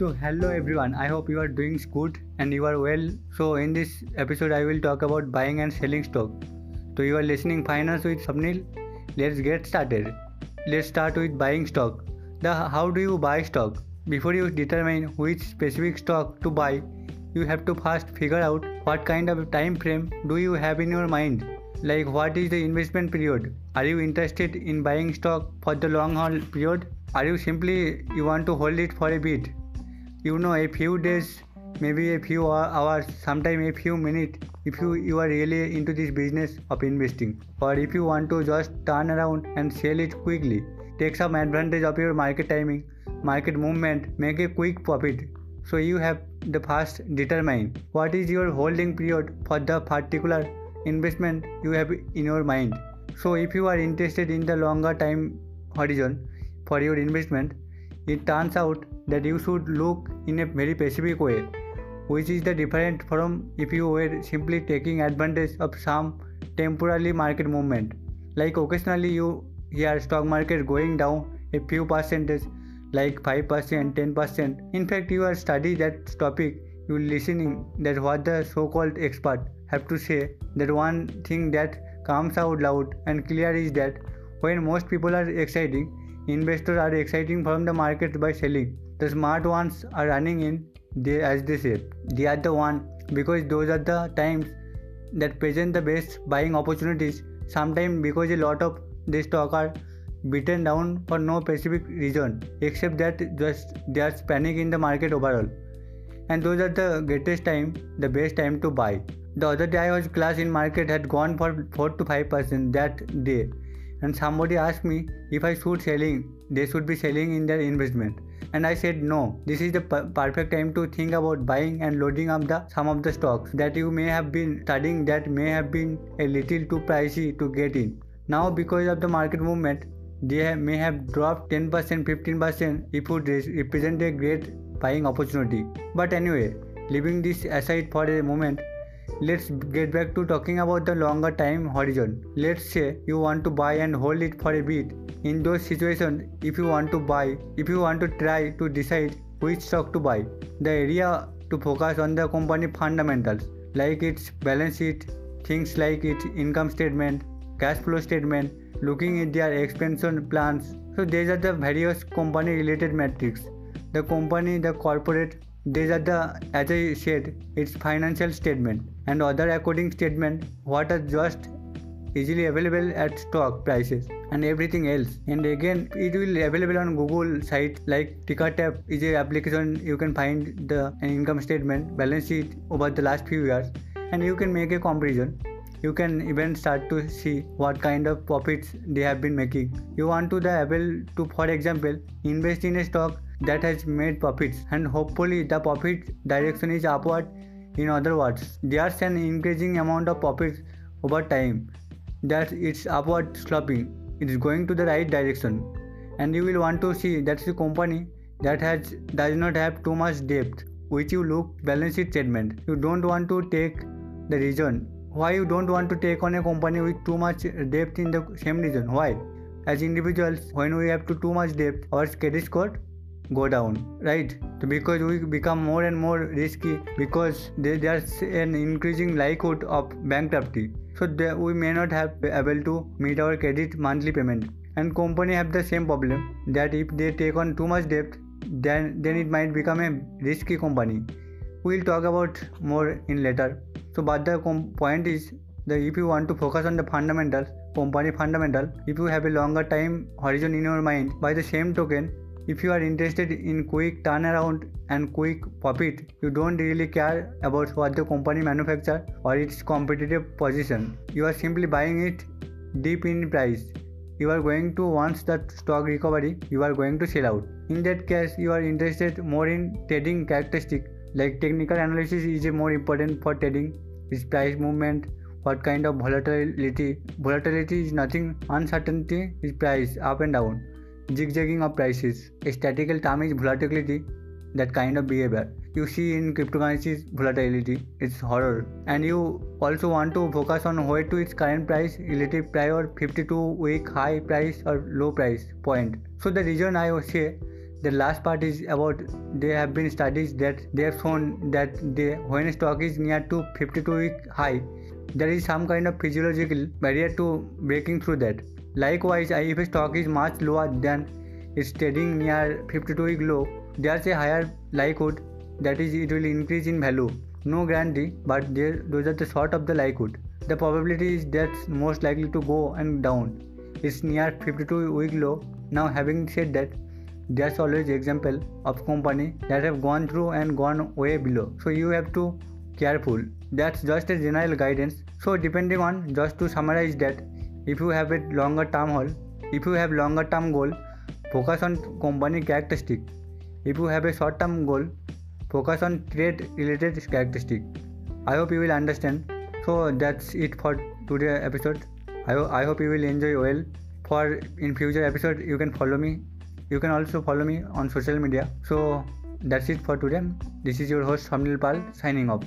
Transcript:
So hello everyone. I hope you are doing good and you are well. So in this episode I will talk about buying and selling stock. So you are listening finance with Swapnil. Let's get started. Let's start with buying stock. The how do you buy stock? Before you determine which specific stock to buy, you have to first figure out what kind of time frame do you have in your mind. Like what is the investment period? Are you interested in buying stock for the long haul period? Are you simply you want to hold it for a bit? You know a few days, maybe a few hours, sometime a few minutes if you, you are really into this business of investing. Or if you want to just turn around and sell it quickly. Take some advantage of your market timing, market movement, make a quick profit. So you have the first determine what is your holding period for the particular investment you have in your mind. So if you are interested in the longer time horizon for your investment, it turns out that you should look in a very specific way, which is the different from if you were simply taking advantage of some temporary market movement. Like occasionally you hear stock market going down a few percentage like 5%, 10%. In fact, you are study that topic, you listening that what the so-called expert have to say. That one thing that comes out loud and clear is that when most people are exciting, investors are exciting from the market by selling. The smart ones are running in, they as they say. They are the one because those are the times that present the best buying opportunities. Sometimes because a lot of the stock are beaten down for no specific reason except that just there's panic in the market overall and those are the greatest time the best time to buy the other day i was class in market had gone for 4 to 5 percent that day and somebody asked me if i should selling they should be selling in their investment. And i said no this is the perfect time to think about buying and loading up the some of the stocks that you may have been studying that may have been a little too pricey to get in. Now because of the market movement they may have dropped 10% 15% if would represent a great buying opportunity. But anyway leaving this aside for a moment let's get back to talking about the longer time horizon let's say you want to buy and hold it for a bit in those situations if you want to buy if you want to try to decide which stock to buy the area to focus on the company fundamentals like its balance sheet things like its income statement cash flow statement looking at their expansion plans. So these are the various company related metrics. The company, the corporate, these are the as I said, its financial statement and other according statement. What are just easily available at stock prices and everything else. And again it will be available on google site like Tickertape is a application. You can find the income statement balance sheet over the last few years and you can make a comparison. You can even start to see what kind of profits they have been making. You want to the able to for example invest in a stock that has made profits. And hopefully the profit direction is upward. In other words there's an increasing amount of profits over time. That it's upward sloping it is going to the right direction. And you will want to see that's a company that has does not have too much debt which you look balance sheet statement. You don't want to take the reason. Why you don't want to take on a company with too much debt in the same region why? As individuals when we have to too much debt our credit score go down right? Because we become more and more risky because there's an increasing likelihood of bankruptcy. So we may not have able to meet our credit monthly payment. And company have the same problem that if they take on too much debt then then it might become a risky company. We'll talk about more in later. So but the point is that if you want to focus on the fundamentals company fundamental if you have a longer time horizon in your mind by the same token if you are interested in quick turnaround and quick profit you don't really care about what the company manufacture or its competitive position. You are simply buying it deep in price. You are going to once that stock recovery you are going to sell out. In that case you are interested more in trading characteristic like technical analysis is more important for trading its price movement what kind of volatility volatility is nothing uncertainty is price up and down zigzagging of prices a statistical term is volatility that kind of behavior. You see in cryptocurrencies volatility it's horror. And you also want to focus on where to its current price relative prior 52 week high price or low price point. So the reason i say the last part is about there have been studies that they have shown that the when stock is near to 52 week high there is some kind of physiological barrier to breaking through that likewise if a stock is much lower than it's trading near 52 week low there's a higher likelihood that is it will increase in value. No guarantee but there those are the sort of the likelihood. The probability is that's most likely to go and down. It's near 52 week low. Now having said that there's always example of company that have gone through and gone way below. So you have to careful. That's just a general guidance. So depending on just to summarize that if you have a longer term goal if you have longer term goal focus on company characteristic. If you have a short term goal focus on trade related characteristic. I hope you will understand. So that's it for today's episode. I, ho- I hope you will enjoy well. For in future episode you can follow me. You can also follow me on social media. So that's it for today. This is your host Swapnil Pal signing off